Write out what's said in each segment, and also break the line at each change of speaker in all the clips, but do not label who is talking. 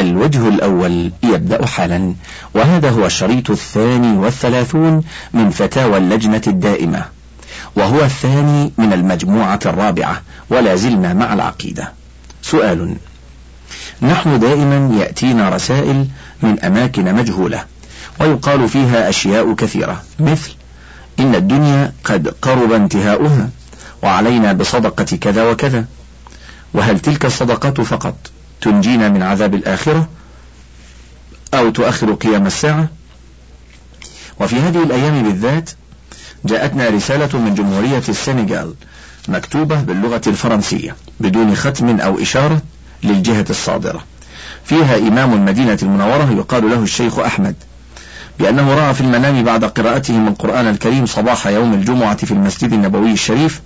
الوجه الأول يبدأ حالا وهذا هو الشريط الثاني والثلاثون من فتاوى اللجنة الدائمة وهو الثاني من المجموعة الرابعة ولا زلنا مع العقيدة. سؤال نحن دائما يأتينا رسائل من أماكن مجهولة ويقال فيها أشياء كثيرة مثل إن الدنيا قد قرب انتهاؤها وعلينا بصدقة كذا وكذا وهل تلك الصدقات فقط؟ تنجينا من عذاب الآخرة أو تؤخر قيام الساعة. وفي هذه الأيام بالذات جاءتنا رسالة من جمهورية السنغال مكتوبة باللغة الفرنسية بدون ختم أو إشارة للجهة الصادرة. فيها إمام المدينة المنورة يقال له الشيخ أحمد بأنه رأى في المنام بعد قراءته من القرآن الكريم صباح يوم الجمعة في المسجد النبوي الشريف.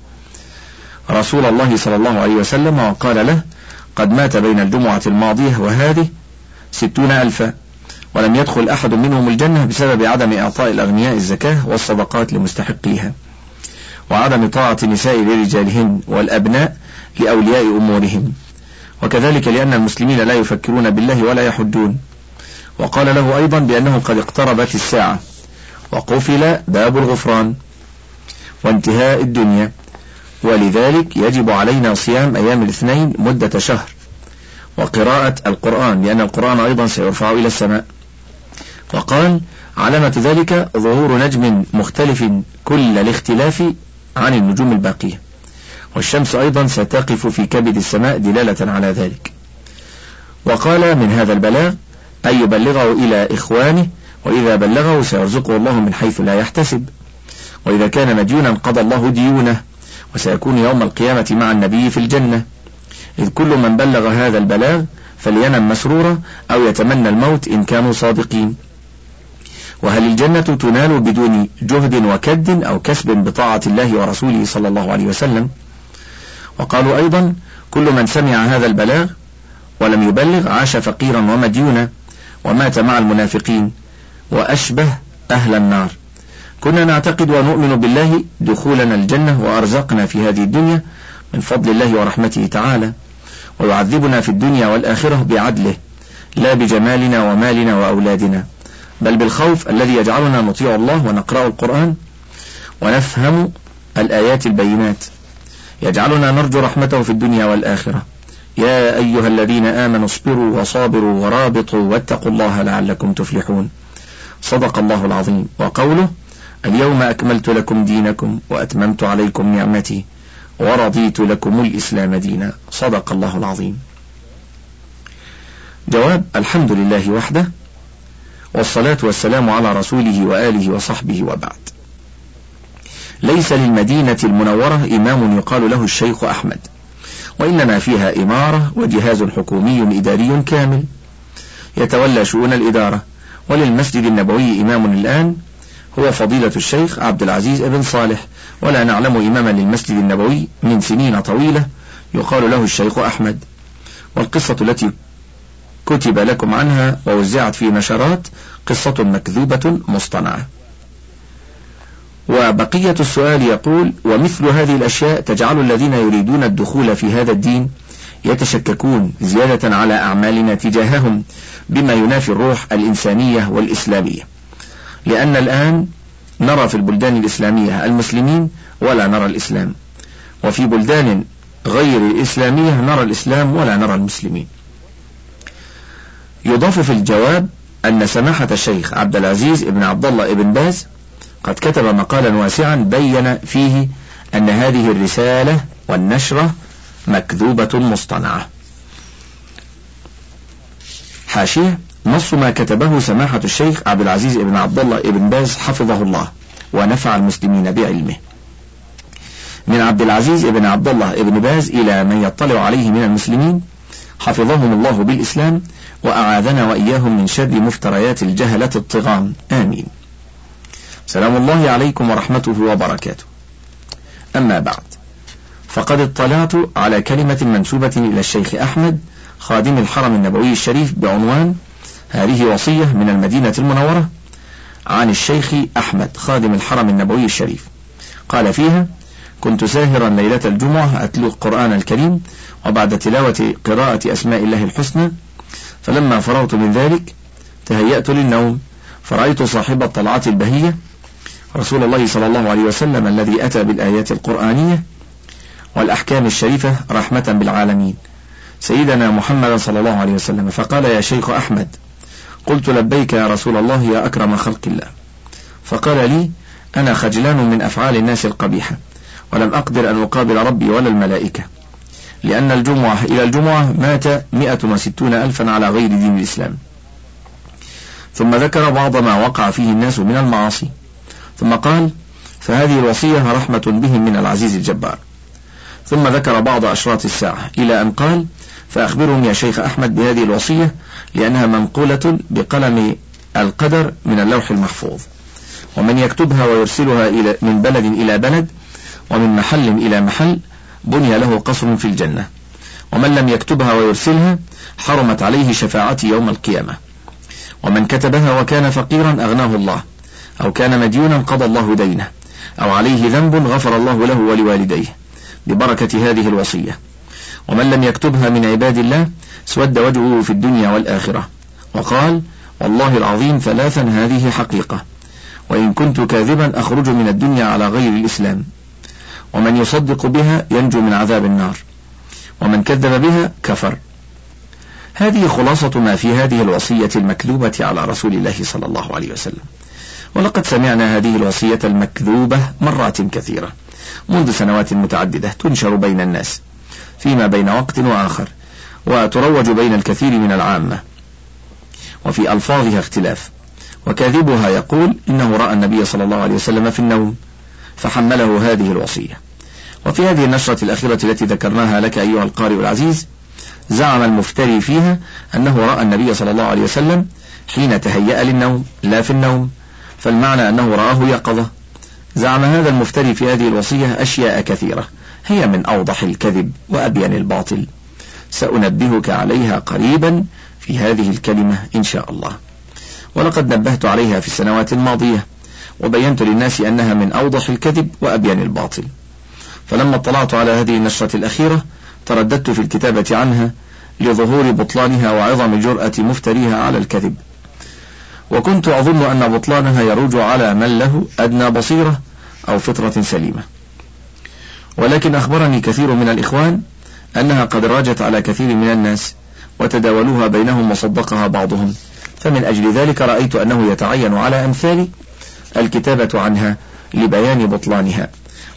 رسول الله صلى الله عليه وسلم وقال له قد مات بين الجمعة الماضية وهذه ستون ألفا ولم يدخل أحد منهم الجنة بسبب عدم إعطاء الأغنياء الزكاة والصدقات لمستحقيها. وعدم طاعة النساء لرجالهن والأبناء لأولياء أمورهم وكذلك لأن المسلمين لا يفكرون بالله ولا يحجون. وقال له أيضا بأنه قد اقتربت الساعة. وقفل باب الغفران. وانتهاء الدنيا. ولذلك يجب علينا صيام أيام الاثنين مدة شهر. وقراءة القرآن لأن القرآن أيضا سيرفع إلى السماء. وقال علامة ذلك ظهور نجم مختلف كل الاختلاف عن النجوم الباقية. والشمس أيضا ستقف في كبد السماء دلالة على ذلك. وقال من هذا البلاغ أن يبلغه إلى إخوانه وإذا بلغه سيرزقه الله من حيث لا يحتسب. وإذا كان مديونا قضى الله ديونه وسيكون يوم القيامة مع النبي في الجنة. إذ كل من بلغ هذا البلاغ فلينم مسرورا أو يتمنى الموت إن كانوا صادقين. وهل الجنة تنال بدون جهد وكد أو كسب بطاعة الله ورسوله صلى الله عليه وسلم؟ وقالوا أيضا كل من سمع هذا البلاغ ولم يبلغ عاش فقيرا ومديونا ومات مع المنافقين وأشبه أهل النار. كنا نعتقد ونؤمن بالله دخولنا الجنة وأرزقنا في هذه الدنيا من فضل الله ورحمته تعالى ويعذبنا في الدنيا والآخرة بعدله لا بجمالنا ومالنا وأولادنا بل بالخوف الذي يجعلنا نطيع الله ونقرأ القرآن ونفهم الآيات البينات. يجعلنا نرجو رحمته في الدنيا والآخرة. يا أيها الذين آمنوا اصبروا وصابروا ورابطوا واتقوا الله لعلكم تفلحون. صدق الله العظيم. وقوله اليوم أكملت لكم دينكم وأتممت عليكم نعمتي ورضيت لكم الإسلام دينا. صدق الله العظيم. جواب الحمد لله وحده والصلاة والسلام على رسوله وآله وصحبه وبعد. ليس للمدينة المنورة إمام يقال له الشيخ أحمد وإنما فيها إمارة وجهاز حكومي إداري كامل يتولى شؤون الإدارة وللمسجد النبوي إمام الآن هو فضيلة الشيخ عبد العزيز بن صالح ولا نعلم إماما للمسجد النبوي من سنين طويلة يقال له الشيخ أحمد. والقصة التي كتب لكم عنها ووزعت في نشرات قصة مكذوبة مصطنعة. وبقية السؤال يقول ومثل هذه الأشياء تجعل الذين يريدون الدخول في هذا الدين يتشككون زيادة على أعمالنا تجاههم بما ينافي الروح الإنسانية والإسلامية. لأن الآن نرى في البلدان الإسلامية المسلمين ولا نرى الإسلام. وفي بلدان غير الإسلامية نرى الإسلام ولا نرى المسلمين. يضاف في الجواب أن سماحة الشيخ عبد العزيز بن عبد الله بن باز قد كتب مقالا واسعا بين فيه أن هذه الرسالة والنشرة مكذوبة مصطنعة. حاشية. نص ما كتبه سماحة الشيخ عبد العزيز بن عبد الله بن باز حفظه الله ونفع المسلمين بعلمه. من عبد العزيز بن عبد الله بن باز إلى من يطلع عليه من المسلمين حفظهم الله بالإسلام وأعاذنا وإياهم من شر مفتريات الجهلة الطغام آمين. سلام الله عليكم ورحمته وبركاته. أما بعد فقد اطلعت على كلمة منسوبة إلى الشيخ أحمد خادم الحرم النبوي الشريف بعنوان هذه وصية من المدينة المنورة عن الشيخ أحمد خادم الحرم النبوي الشريف. قال فيها كنت ساهرا ليلة الجمعة أتلو القرآن الكريم وبعد تلاوة قراءة أسماء الله الحسنى فلما فرغت من ذلك تهيأت للنوم فرأيت صاحب الطلعة البهية رسول الله صلى الله عليه وسلم الذي أتى بالآيات القرآنية والأحكام الشريفة رحمة بالعالمين سيدنا محمد صلى الله عليه وسلم. فقال يا شيخ أحمد قلت لبيك يا رسول الله يا أكرم خلق الله. فقال لي أنا خجلان من أفعال الناس القبيحة ولم أقدر أن أقابل ربي ولا الملائكة لأن الجمعة إلى الجمعة مات مئة وستون ألفا على غير دين الإسلام. ثم ذكر بعض ما وقع فيه الناس من المعاصي. ثم قال فهذه الوصية رحمة بهم من العزيز الجبار. ثم ذكر بعض أشراط الساعة إلى أن قال فأخبرهم يا شيخ أحمد بهذه الوصية لأنها منقولة بقلم القدر من اللوح المحفوظ. ومن يكتبها ويرسلها إلى من بلد إلى بلد ومن محل إلى محل بني له قصر في الجنة. ومن لم يكتبها ويرسلها حرمت عليه شفاعتي يوم القيامة. ومن كتبها وكان فقيرا أغناه الله أو كان مديونا قضى الله دينه أو عليه ذنب غفر الله له ولوالديه. ببركة هذه الوصية. ومن لم يكتبها من عباد الله سود وجهه في الدنيا والآخرة. وقال والله العظيم ثلاثا هذه حقيقة. وإن كنت كاذبا أخرج من الدنيا على غير الإسلام. ومن يصدق بها ينجو من عذاب النار. ومن كذب بها كفر. هذه خلاصة ما في هذه الوصية المكذوبة على رسول الله صلى الله عليه وسلم. ولقد سمعنا هذه الوصية المكذوبة مرات كثيرة. منذ سنوات متعددة تنشر بين الناس. فيما بين وقت وآخر. وتروج بين الكثير من العامة. وفي ألفاظها اختلاف. وكاذبها يقول إنه رأى النبي صلى الله عليه وسلم في النوم فحمله هذه الوصية. وفي هذه النشرة الأخيرة التي ذكرناها لك أيها القارئ العزيز زعم المفتري فيها أنه رأى النبي صلى الله عليه وسلم حين تهيأ للنوم لا في النوم فالمعنى أنه رآه يقظة. زعم هذا المفتري في هذه الوصية أشياء كثيرة هي من أوضح الكذب وأبين الباطل. سأنبهك عليها قريبا في هذه الكلمة إن شاء الله. ولقد نبهت عليها في السنوات الماضية وبينت للناس أنها من أوضح الكذب وأبين الباطل. فلما اطلعت على هذه النشرة الأخيرة ترددت في الكتابة عنها لظهور بطلانها وعظم جرأة مفتريها على الكذب. وكنت أظن أن بطلانها يروج على من له أدنى بصيرة أو فطرة سليمة. ولكن أخبرني كثير من الإخوان أنها قد راجت على كثير من الناس وتداولوها بينهم وصدقها بعضهم. فمن أجل ذلك رأيت أنه يتعين على أمثالي الكتابة عنها لبيان بطلانها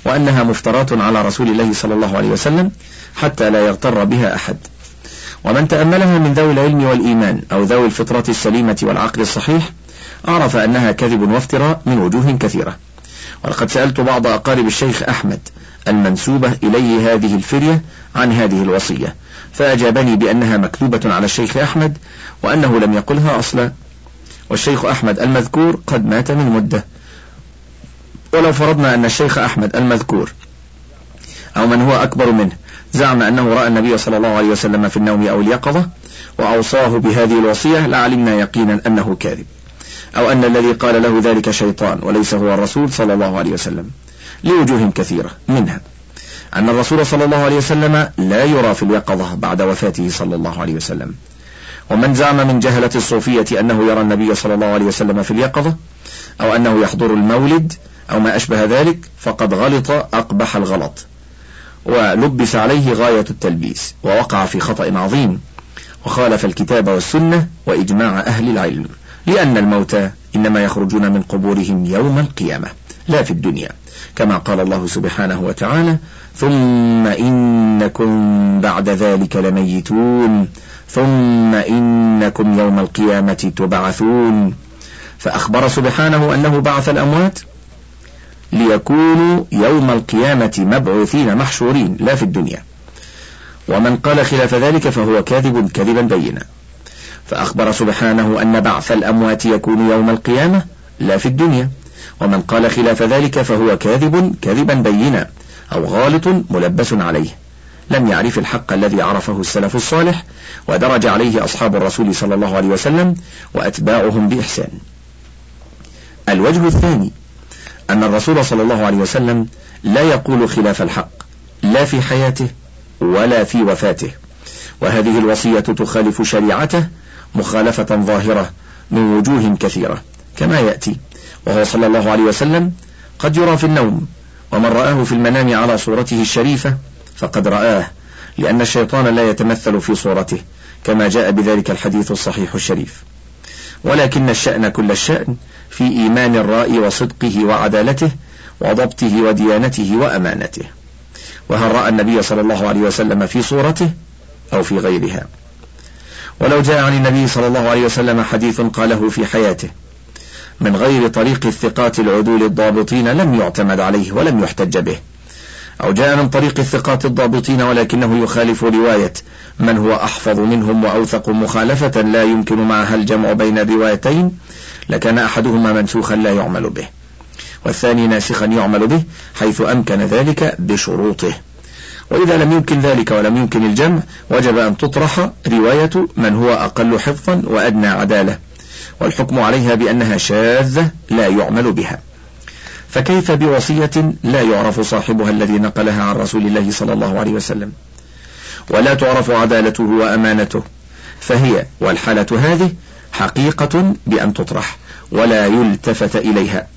وأنها مفترات على رسول الله صلى الله عليه وسلم حتى لا يغتر بها أحد. ومن تأملها من ذوي العلم والإيمان أو ذوي الفطرة السليمة والعقل الصحيح عرف أنها كذب وافتراء من وجوه كثيرة. ولقد سألت بعض أقارب الشيخ أحمد المنسوبة إليه هذه الفرية عن هذه الوصية فأجابني بأنها مكتوبة على الشيخ أحمد وأنه لم يقلها أصلا. والشيخ أحمد المذكور قد مات من مدة. ولو فرضنا أن الشيخ أحمد المذكور أو من هو أكبر منه زعم أنه رأى النبي صلى الله عليه وسلم في النوم أو اليقظة وأوصاه بهذه الوصية لعلمنا يقينا أنه كاذب أو أن الذي قال له ذلك شيطان وليس هو الرسول صلى الله عليه وسلم. لوجوه كثيرة منها أن الرسول صلى الله عليه وسلم لا يرى في اليقظة بعد وفاته صلى الله عليه وسلم. ومن زعم من جهلة الصوفية أنه يرى النبي صلى الله عليه وسلم في اليقظة أو أنه يحضر المولد أو ما أشبه ذلك فقد غلط أقبح الغلط ولبس عليه غاية التلبيس ووقع في خطأ عظيم وخالف الكتاب والسنة وإجماع أهل العلم لأن الموتى إنما يخرجون من قبورهم يوم القيامة. لا في الدنيا كما قال الله سبحانه وتعالى ثم إنكم بعد ذلك لميتون ثم إنكم يوم القيامة تبعثون. فأخبر سبحانه أنه بعث الأموات ليكونوا يوم القيامة مبعوثين محشورين لا في الدنيا. ومن قال خلاف ذلك فهو كاذب كذبا بينا. فأخبر سبحانه أن بعث الأموات يكون يوم القيامة لا في الدنيا. ومن قال خلاف ذلك فهو كاذب كذبا بينا أو غالط ملبس عليه. لم يعرف الحق الذي عرفه السلف الصالح ودرج عليه أصحاب الرسول صلى الله عليه وسلم وأتباعهم بإحسان. الوجه الثاني أن الرسول صلى الله عليه وسلم لا يقول خلاف الحق لا في حياته ولا في وفاته. وهذه الوصية تخالف شريعته مخالفة ظاهرة من وجوه كثيرة كما يأتي. وهو صلى الله عليه وسلم قد يرى في النوم ومن رآه في المنام على صورته الشريفة فقد رآه لأن الشيطان لا يتمثل في صورته كما جاء بذلك الحديث الصحيح الشريف. ولكن الشأن كل الشأن في إيمان الرائي وصدقه وعدالته وضبطه وديانته وأمانته. وهل رأى النبي صلى الله عليه وسلم في صورته؟ أو في غيرها. ولو جاء عن النبي صلى الله عليه وسلم حديث قاله في حياته من غير طريق الثقات العدول الضابطين لم يعتمد عليه ولم يحتج به. أو جاء من طريق الثقات الضابطين ولكنه يخالف رواية. من هو أحفظ منهم وأوثق مخالفة لا يمكن معها الجمع بين الروايتين لكان أحدهما منسوخا لا يعمل به. والثاني ناسخا يعمل به حيث أمكن ذلك بشروطه. وإذا لم يمكن ذلك ولم يمكن الجمع وجب أن تطرح رواية من هو أقل حفظا وأدنى عدالة. والحكم عليها بأنها شاذة لا يعمل بها. فكيف بوصية لا يعرف صاحبها الذي نقلها عن رسول الله صلى الله عليه وسلم؟ ولا تعرف عدالته وأمانته. فهي والحالة هذه حقيقة بأن تطرح ولا يلتفت إليها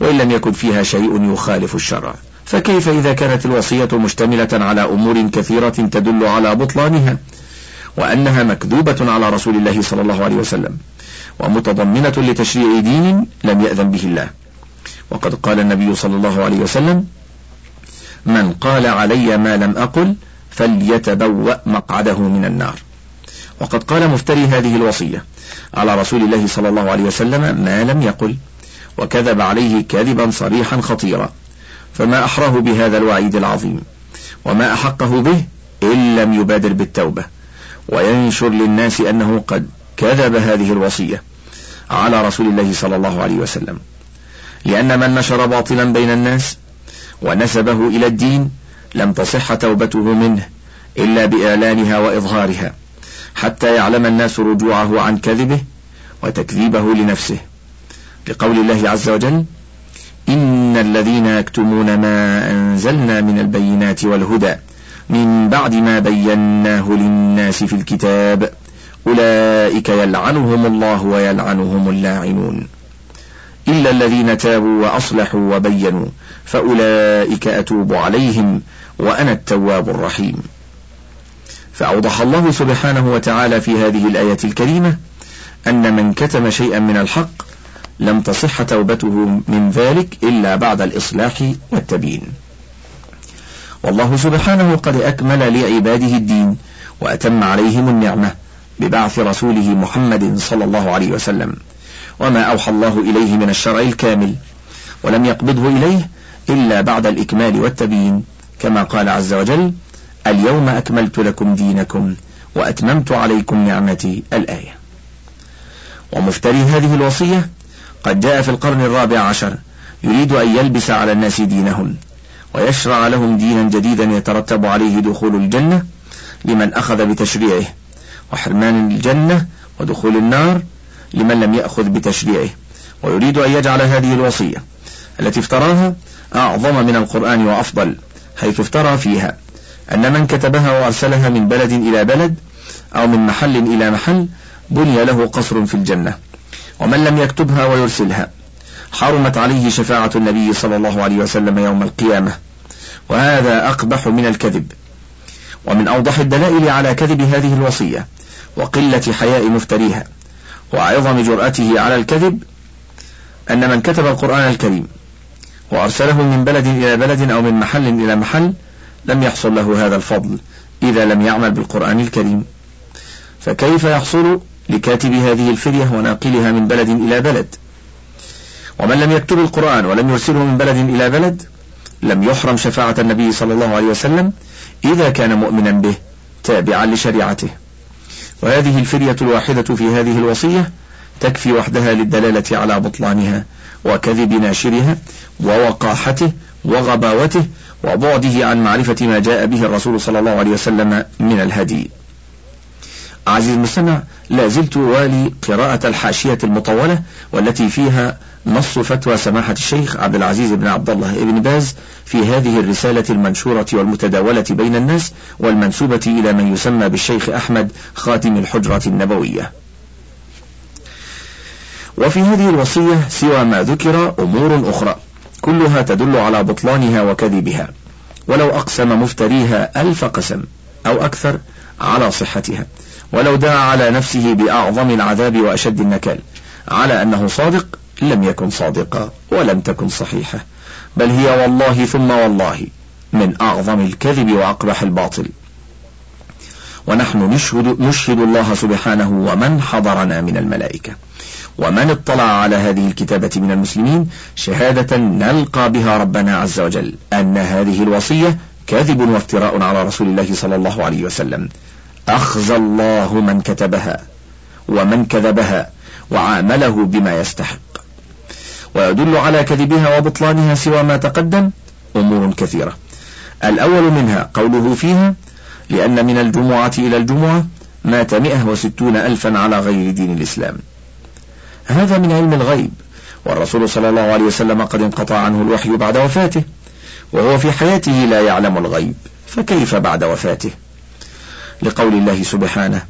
وإن لم يكن فيها شيء يخالف الشرع. فكيف إذا كانت الوصية مشتملة على أمور كثيرة تدل على بطلانها وأنها مكذوبة على رسول الله صلى الله عليه وسلم؟ ومتضمنة لتشريع دين لم يأذن به الله. وقد قال النبي صلى الله عليه وسلم من قال علي ما لم أقل فليتبوأ مقعده من النار. وقد قال مفتري هذه الوصية على رسول الله صلى الله عليه وسلم ما لم يقل. وكذب عليه كذبا صريحا خطيرا فما أحراه بهذا الوعيد العظيم وما أحقه به إن لم يبادر بالتوبة وينشر للناس أنه قد كذب هذه الوصية على رسول الله صلى الله عليه وسلم. لأن من نشر باطلا بين الناس ونسبه إلى الدين لم تصح توبته منه إلا بإعلانها وإظهارها حتى يعلم الناس رجوعه عن كذبه وتكذيبه لنفسه. لقول الله عز وجل إن الذين يكتمون ما أنزلنا من البينات والهدى من بعد ما بيناه للناس في الكتاب أولئك يلعنهم الله ويلعنهم اللاعنون. إلا الذين تابوا وأصلحوا وبينوا فأولئك أتوب عليهم وأنا التواب الرحيم. فأوضح الله سبحانه وتعالى في هذه الآية الكريمة أن من كتم شيئا من الحق لم تصح توبته من ذلك إلا بعد الإصلاح والتبيين. والله سبحانه قد أكمل لعباده الدين وأتم عليهم النعمة. ببعث رسوله محمد صلى الله عليه وسلم. وما أوحى الله إليه من الشرع الكامل ولم يقبضه إليه إلا بعد الإكمال والتبيين. كما قال عز وجل اليوم أكملت لكم دينكم وأتممت عليكم نعمتي الآية. ومفتري هذه الوصية قد جاء في القرن الرابع عشر يريد أن يلبس على الناس دينهم ويشرع لهم دينا جديدا يترتب عليه دخول الجنة لمن أخذ بتشريعه. وحرمان الجنة ودخول النار لمن لم يأخذ بتشريعه. ويريد أن يجعل هذه الوصية التي افتراها أعظم من القرآن وأفضل حيث افترى فيها أن من كتبها وأرسلها من بلد إلى بلد أو من محل إلى محل بني له قصر في الجنة. ومن لم يكتبها ويرسلها حرمت عليه شفاعة النبي صلى الله عليه وسلم يوم القيامة. وهذا أقبح من الكذب. ومن أوضح الدلائل على كذب هذه الوصية وقلة حياء مفتريها وعظم جرأته على الكذب أن من كتب القرآن الكريم وأرسله من بلد إلى بلد أو من محل إلى محل لم يحصل له هذا الفضل إذا لم يعمل بالقرآن الكريم. فكيف يحصل لكاتب هذه الفرية وناقلها من بلد إلى بلد؟ ومن لم يكتب القرآن ولم يرسله من بلد إلى بلد لم يحرم شفاعة النبي صلى الله عليه وسلم إذا كان مؤمنا به تابعا لشريعته. وهذه الفرية الواحدة في هذه الوصية تكفي وحدها للدلالة على بطلانها وكذب ناشرها ووقاحته وغباوته وبعده عن معرفة ما جاء به الرسول صلى الله عليه وسلم من الهدي. عزيز المستمع لا زلت والي قراءة الحاشية المطولة والتي فيها نص فتوى سماحة الشيخ عبد العزيز بن عبد الله بن باز في هذه الرسالة المنشورة والمتداولة بين الناس والمنسوبة إلى من يسمى بالشيخ أحمد خاتم الحجرة النبوية. وفي هذه الوصية سوى ما ذكر أمور أخرى كلها تدل على بطلانها وكذبها ولو أقسم مفتريها ألف قسم أو أكثر على صحتها ولو دعا على نفسه بأعظم العذاب وأشد النكال على أنه صادق لم يكن صادقا ولم تكن صحيحة. بل هي والله ثم والله من أعظم الكذب وأقبح الباطل. ونحن نشهد, نشهد الله سبحانه ومن حضرنا من الملائكة. ومن اطلع على هذه الكتابة من المسلمين شهادة نلقى بها ربنا عز وجل أن هذه الوصية كذب وافتراء على رسول الله صلى الله عليه وسلم. أخزى الله من كتبها ومن كذبها وعامله بما يستحق. ويدل على كذبها وبطلانها سوى ما تقدم أمور كثيرة. الأول منها قوله فيها لأن من الجمعة إلى الجمعة مات مئة وستون ألفا على غير دين الإسلام. هذا من علم الغيب والرسول صلى الله عليه وسلم قد انقطع عنه الوحي بعد وفاته وهو في حياته لا يعلم الغيب فكيف بعد وفاته؟ لقول الله سبحانه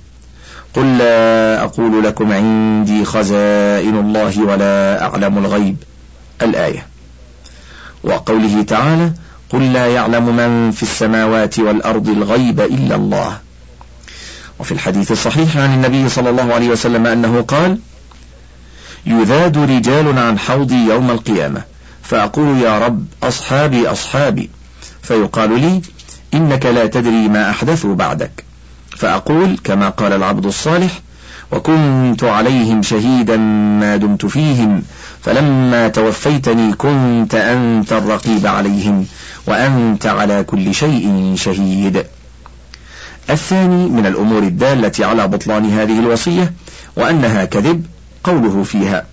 قل لا أقول لكم عندي خزائن الله ولا أعلم الغيب. الآية. وقوله تعالى قل لا يعلم من في السماوات والأرض الغيب إلا الله. وفي الحديث الصحيح عن النبي صلى الله عليه وسلم أنه قال يذاد رجال عن حوضي يوم القيامة فأقول يا رب أصحابي أصحابي فيقال لي إنك لا تدري ما أحدثوا بعدك. فأقول كما قال العبد الصالح وكنت عليهم شهيدا ما دمت فيهم فلما توفيتني كنت أنت الرقيب عليهم وأنت على كل شيء شهيد. الثاني من الأمور الدالة على بطلان هذه الوصية وأنها كذب قوله فيها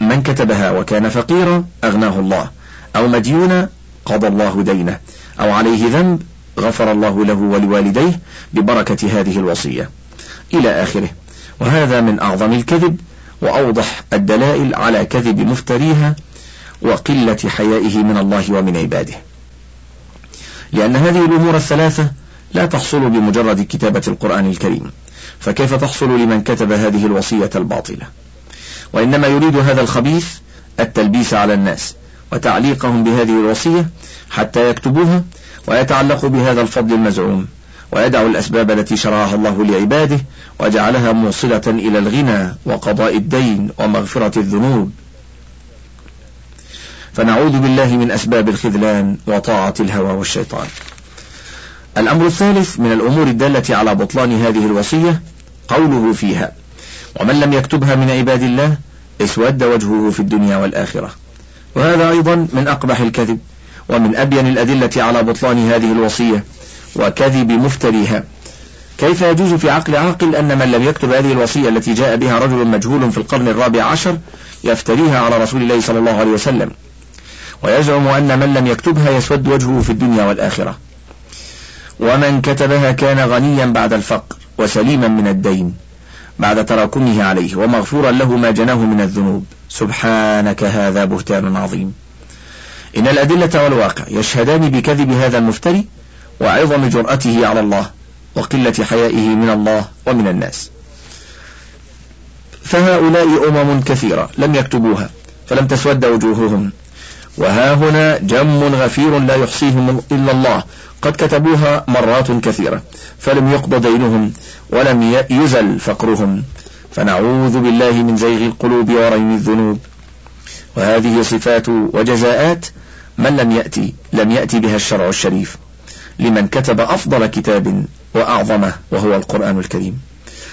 من كتبها وكان فقيرا أغناه الله أو مديونا قضى الله دينه أو عليه ذنب غفر الله له ولوالديه ببركة هذه الوصية. إلى آخره. وهذا من أعظم الكذب وأوضح الدلائل على كذب مفتريها وقلة حيائه من الله ومن عباده. لأن هذه الأمور الثلاثة لا تحصل بمجرد كتابة القرآن الكريم. فكيف تحصل لمن كتب هذه الوصية الباطلة؟ وإنما يريد هذا الخبيث التلبيس على الناس وتعليقهم بهذه الوصية حتى يكتبوها ويتعلق بهذا الفضل المزعوم ويدع الأسباب التي شرعها الله لعباده وجعلها موصلة إلى الغنى وقضاء الدين ومغفرة الذنوب. فنعوذ بالله من أسباب الخذلان وطاعة الهوى والشيطان. الأمر الثالث من الأمور الدالة على بطلان هذه الوصية قوله فيها ومن لم يكتبها من عباد الله اسود وجهه في الدنيا والآخرة وهذا أيضا من أقبح الكذب. ومن أبين الأدلة على بطلان هذه الوصية وكذب مفتريها. كيف يجوز في عقل عاقل أن من لم يكتب هذه الوصية التي جاء بها رجل مجهول في القرن الرابع عشر يفتريها على رسول الله صلى الله عليه وسلم؟ ويزعم أن من لم يكتبها يسود وجهه في الدنيا والآخرة. ومن كتبها كان غنيا بعد الفقر وسليما من الدين بعد تراكمه عليه ومغفورا له ما جناه من الذنوب. سبحانك هذا بهتان عظيم. إن الأدلة والواقع يشهدان بكذب هذا المفتري وعظم جرأته على الله وقلة حيائه من الله ومن الناس. فهؤلاء أمم كثيرة لم يكتبوها فلم تسود وجوههم. وها هنا جم غفير لا يحصيهم إلا الله. قد كتبوها مرات كثيرة فلم يقض دينهم ولم يزل فقرهم. فنعوذ بالله من زيغ القلوب ورين الذنوب. وهذه صفات وجزاءات من لم يأتي لم يأتي بها الشرع الشريف. لمن كتب أفضل كتاب وأعظمه وهو القرآن الكريم.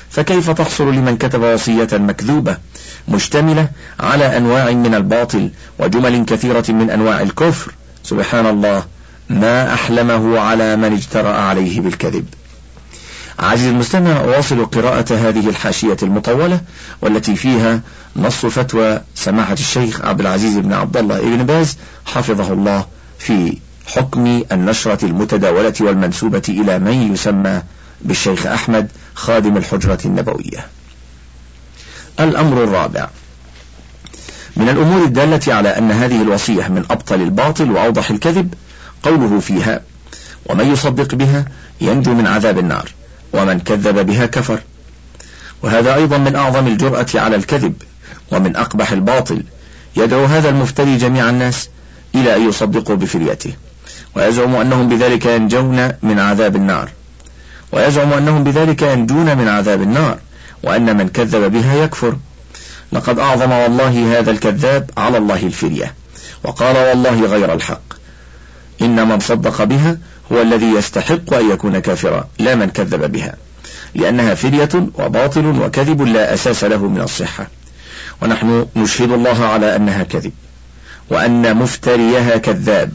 فكيف تحصل لمن كتب وصية مكذوبة مشتملة على أنواع من الباطل وجمل كثيرة من أنواع الكفر؟ سبحان الله ما أحلمه على من اجترأ عليه بالكذب. عزيزي المستمع أواصل قراءة هذه الحاشية المطولة والتي فيها نص فتوى سماحة الشيخ عبد العزيز بن عبد الله بن باز حفظه الله في حكم النشرة المتداولة والمنسوبة إلى من يسمى بالشيخ أحمد خادم الحجرة النبوية. الأمر الرابع من الأمور الدالة على أن هذه الوصية من أبطل الباطل وأوضح الكذب قوله فيها ومن يصدق بها ينجو من عذاب النار ومن كذب بها كفر. وهذا أيضا من أعظم الجرأة على الكذب ومن أقبح الباطل. يدعو هذا المفتري جميع الناس إلى أن يصدقوا بفريته. ويزعم أنهم بذلك ينجون من عذاب النار. ويزعم أنهم بذلك ينجون من عذاب النار. وأن من كذب بها يكفر. لقد أعظم والله هذا الكذاب على الله الفرية. وقال والله غير الحق. إن من صدق بها هو الذي يستحق أن يكون كافرا لا من كذب بها. لأنها فرية وباطل وكذب لا أساس له من الصحة. ونحن نشهد الله على أنها كذب وأن مفتريها كذاب.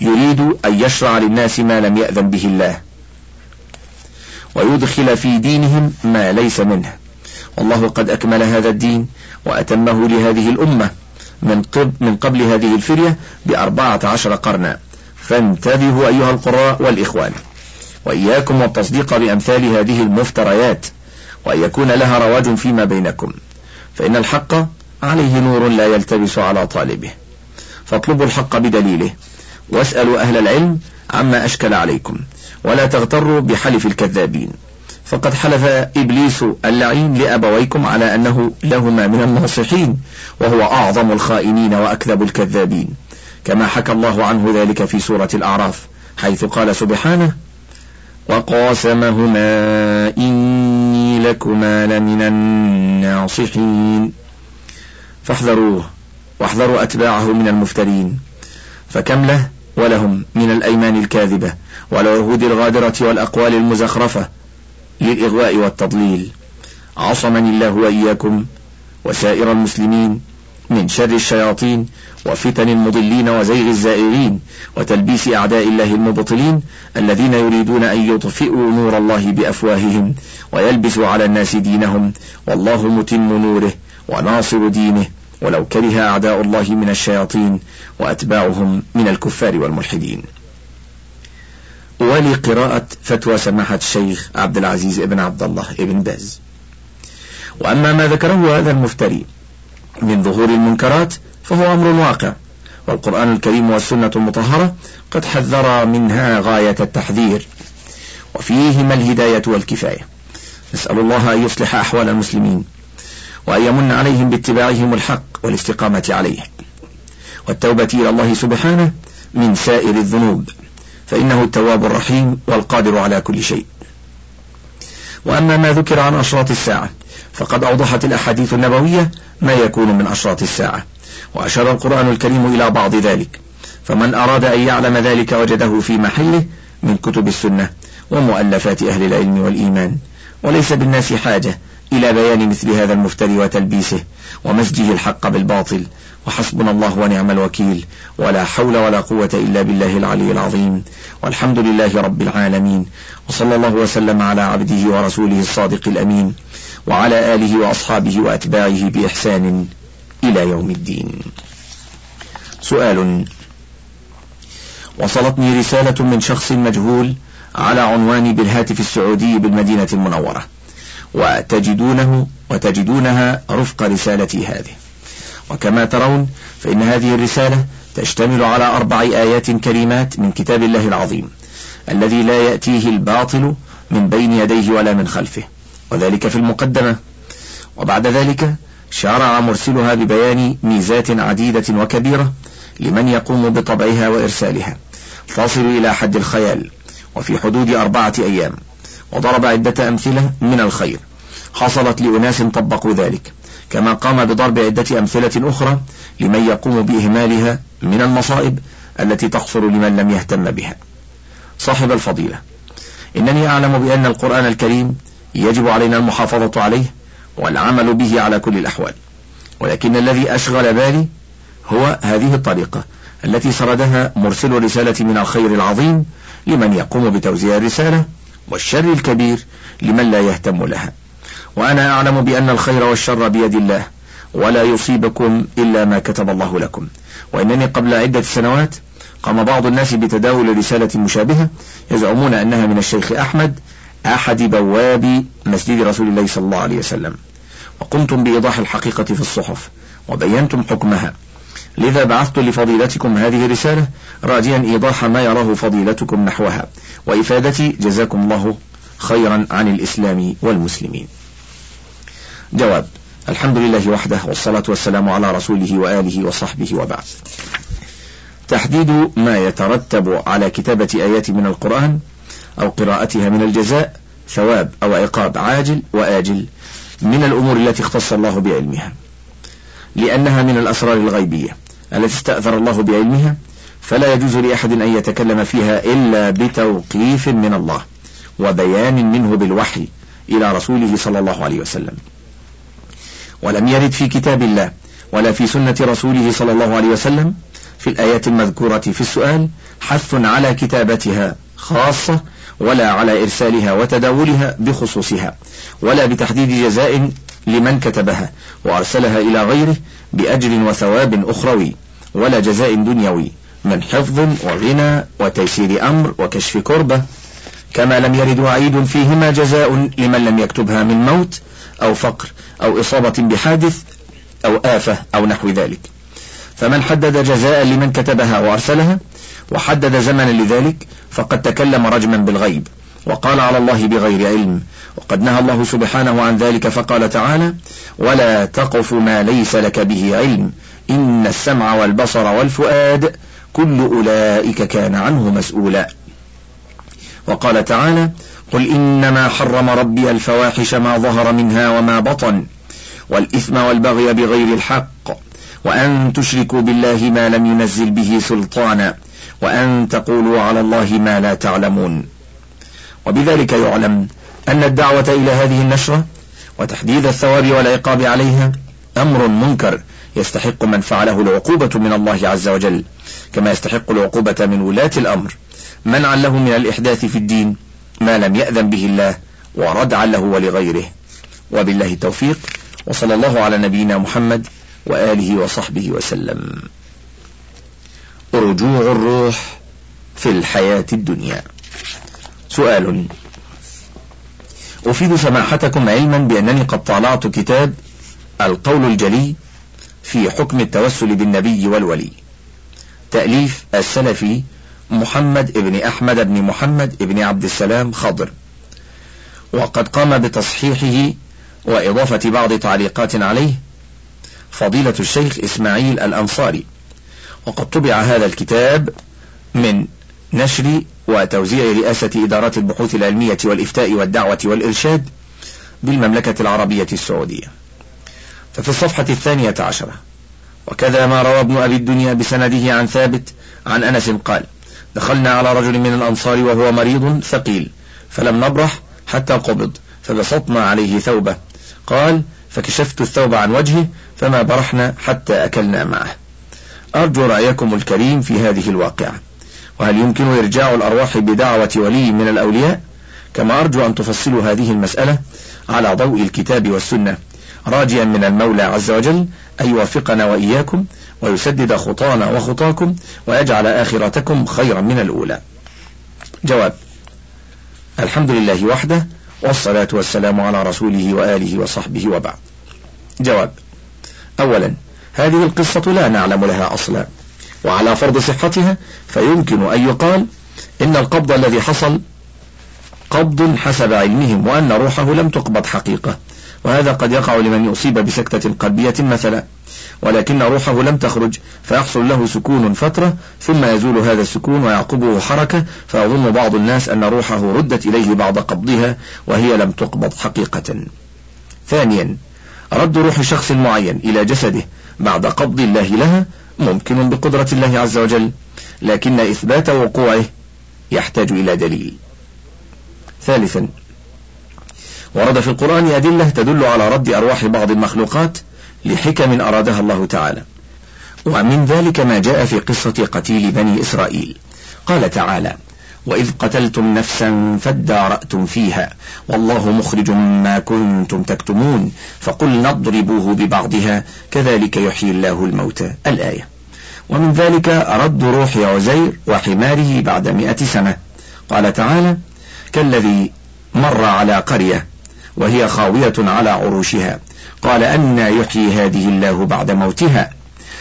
يريد أن يشرع للناس ما لم يأذن به الله. ويدخل في دينهم ما ليس منه. والله قد أكمل هذا الدين وأتمه لهذه الأمة. من قبل, من قبل هذه الفرية بأربعة عشر قرنا فانتبهوا أيها القراء والإخوان. وإياكم والتصديق بأمثال هذه المفتريات. وأن يكون لها رواج فيما بينكم. فإن الحق عليه نور لا يلتبس على طالبه. فاطلبوا الحق بدليله. واسألوا أهل العلم عما أشكل عليكم. ولا تغتروا بحلف الكذابين. فقد حلف إبليس اللعين لأبويكم على أنه لهما من الناصحين وهو أعظم الخائنين وأكذب الكذابين. كما حكى الله عنه ذلك في سورة الأعراف حيث قال سبحانه وقاسمهما إني لكما لمن الناصحين. فاحذروه واحذروا أتباعه من المفترين. فكم له؟ ولهم من الأيمان الكاذبة والعهود الغادرة والأقوال المزخرفة للإغواء والتضليل. عصمني الله وإياكم وسائر المسلمين من شر الشياطين وفتن المضلين وزيغ الزائرين وتلبيس أعداء الله المبطلين الذين يريدون أن يطفئوا نور الله بأفواههم ويلبسوا على الناس دينهم والله متم نوره وناصر دينه ولو كره أعداء الله من الشياطين وأتباعهم من الكفار والملحدين. ولقراءة فتوى سماحة الشيخ عبد العزيز ابن عبد الله ابن باز. وأما ما ذكره هذا المفتري من ظهور المنكرات فهو أمر واقع والقرآن الكريم والسنة المطهرة قد حذر منها غاية التحذير وفيهما الهداية والكفاية. نسأل الله أن يصلح أحوال المسلمين وأن يمن عليهم باتباعهم الحق والاستقامة عليه. والتوبة إلى الله سبحانه من سائر الذنوب. فإنه التواب الرحيم والقادر على كل شيء. وأما ما ذكر عن أشراط الساعة فقد أوضحت الأحاديث النبوية ما يكون من أشراط الساعة وأشار القرآن الكريم إلى بعض ذلك فمن أراد أن يعلم ذلك وجده في محله من كتب السنة ومؤلفات أهل العلم والإيمان وليس بالناس حاجة إلى بيان مثل هذا المفتري وتلبيسه ومزجه الحق بالباطل وحسبنا الله ونعم الوكيل. ولا حول ولا قوة إلا بالله العلي العظيم. والحمد لله رب العالمين. وصلى الله وسلم على عبده ورسوله الصادق الأمين. وعلى آله وأصحابه وأتباعه بإحسان إلى يوم الدين. سؤال وصلتني رسالة من شخص مجهول على عنواني بالهاتف السعودي بالمدينة المنورة. وتجدونه وتجدونها رفق رسالتي هذه. وكما ترون فإن هذه الرسالة تشتمل على أربع آيات كريمات من كتاب الله العظيم الذي لا يأتيه الباطل من بين يديه ولا من خلفه وذلك في المقدمة. وبعد ذلك شرع مرسلها ببيان ميزات عديدة وكبيرة لمن يقوم بطبعها وإرسالها. تصل إلى حد الخيال وفي حدود أربعة أيام وضرب عدة أمثلة من الخير. حصلت لأناس طبقوا ذلك. كما قام بضرب عدة أمثلة أخرى لمن يقوم بإهمالها من المصائب التي تحصل لمن لم يهتم بها. صاحب الفضيلة إنني أعلم بأن القرآن الكريم يجب علينا المحافظة عليه والعمل به على كل الأحوال ولكن الذي أشغل بالي هو هذه الطريقة التي سردها مرسل الرسالة من الخير العظيم لمن يقوم بتوزيع الرسالة والشر الكبير لمن لا يهتم لها. وأنا أعلم بأن الخير والشر بيد الله ولا يصيبكم إلا ما كتب الله لكم. وإنني قبل عدة سنوات قام بعض الناس بتداول رسالة مشابهة يزعمون أنها من الشيخ أحمد أحد بواب مسجد رسول الله صلى الله عليه وسلم. وقمتم بإيضاح الحقيقة في الصحف وبينتم حكمها. لذا بعثت لفضيلتكم هذه الرسالة راجيا إيضاح ما يراه فضيلتكم نحوها. وإفادتي جزاكم الله خيرا عن الإسلام والمسلمين. جواب. الحمد لله وحده والصلاة والسلام على رسوله وآله وصحبه وبعد. تحديد ما يترتب على كتابة آيات من القرآن أو قراءتها من الجزاء ثواب أو عقاب عاجل وآجل من الأمور التي اختص الله بعلمها. لأنها من الأسرار الغيبية التي استأثر الله بعلمها فلا يجوز لأحد أن يتكلم فيها إلا بتوقيف من الله وبيان منه بالوحي إلى رسوله صلى الله عليه وسلم. ولم يرد في كتاب الله ولا في سنة رسوله صلى الله عليه وسلم في الآيات المذكورة في السؤال حث على كتابتها خاصة ولا على إرسالها وتداولها بخصوصها ولا بتحديد جزاء لمن كتبها وأرسلها إلى غيره بأجر وثواب أخروي ولا جزاء دنيوي من حفظ وغنى وتيسير أمر وكشف كربة كما لم يرد وعيد فيهما جزاء لمن لم يكتبها من موت أو فقر أو إصابة بحادث أو آفة أو نحو ذلك. فمن حدد جزاء لمن كتبها وأرسلها وحدد زمنا لذلك فقد تكلم رجما بالغيب وقال على الله بغير علم وقد نهى الله سبحانه عن ذلك فقال تعالى ولا تقف ما ليس لك به علم إن السمع والبصر والفؤاد كل أولئك كان عنه مسؤولا. وقال تعالى قل إنما حرم ربي الفواحش ما ظهر منها وما بطن والإثم والبغي بغير الحق وأن تشركوا بالله ما لم ينزل به سلطانا وأن تقولوا على الله ما لا تعلمون وبذلك يعلم أن الدعوة إلى هذه النشرة وتحديد الثواب والعقاب عليها أمر منكر يستحق من فعله العقوبة من الله عز وجل كما يستحق العقوبة من ولاة الأمر منعا له من الإحداث في الدين ما لم يأذن به الله وردعا له ولغيره. وبالله التوفيق وصلى الله على نبينا محمد وآله وصحبه وسلم. رجوع الروح في الحياة الدنيا. سؤال أفيد سماحتكم علما بأنني قد طالعت كتاب القول الجلي في حكم التوسل بالنبي والولي. تأليف السلفي محمد ابن أحمد بن محمد ابن عبد السلام خضر. وقد قام بتصحيحه وإضافة بعض تعليقات عليه فضيلة الشيخ إسماعيل الأنصاري. وقد طبع هذا الكتاب من نشر وتوزيع رئاسة إدارات البحوث العلمية والإفتاء والدعوة والإرشاد بالمملكة العربية السعودية. ففي الصفحة الثانية عشرة وكذا ما روى ابن أبي الدنيا بسنده عن ثابت عن أنس قال دخلنا على رجل من الأنصار وهو مريض ثقيل فلم نبرح حتى قبض فبسطنا عليه ثوبه. قال فكشفت الثوب عن وجهه فما برحنا حتى أكلنا معه. أرجو رأيكم الكريم في هذه الواقعة. وهل يمكن إرجاع الأرواح بدعوة ولي من الأولياء؟ كما أرجو أن تفصلوا هذه المسألة على ضوء الكتاب والسنة. راجيا من المولى عز وجل أن يوفقنا وإياكم ويسدد خطانا وخطاكم ويجعل آخرتكم خيرا من الأولى. جواب الحمد لله وحده والصلاة والسلام على رسوله وآله وصحبه وبعد. جواب أولا هذه القصة لا نعلم لها أصلا وعلى فرض صحتها فيمكن أن يقال إن القبض الذي حصل قبض حسب علمهم وأن روحه لم تقبض حقيقة. وهذا قد يقع لمن يصيب بسكتة قلبية مثلا ولكن روحه لم تخرج فيحصل له سكون فترة ثم يزول هذا السكون ويعقبه حركة فيظن بعض الناس أن روحه ردت إليه بعد قبضها وهي لم تقبض حقيقة. ثانيا رد روح شخص معين إلى جسده بعد قبض الله لها ممكن بقدرة الله عز وجل لكن إثبات وقوعه يحتاج إلى دليل. ثالثا ورد في القرآن أدلة تدل على رد أرواح بعض المخلوقات لحكم أرادها الله تعالى. ومن ذلك ما جاء في قصة قتيل بني إسرائيل. قال تعالى وإذ قتلتم نفسا فادارأتم فيها والله مخرج ما كنتم تكتمون فقل نضربوه ببعضها كذلك يحيي الله الموتى. الآية. ومن ذلك رد روح عزير وحماره بعد مئة سنة. قال تعالى كالذي مر على قرية وهي خاوية على عروشها. قال أن يحيي هذه الله بعد موتها.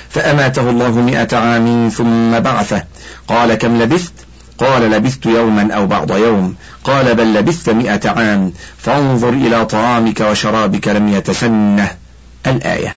فأماته الله مئة عام ثم بعثه. قال كم لبثت؟ قال لبثت يوما أو بعض يوم. قال بل لبثت مئة عام. فانظر إلى طعامك وشرابك لم يتسنه. الآية.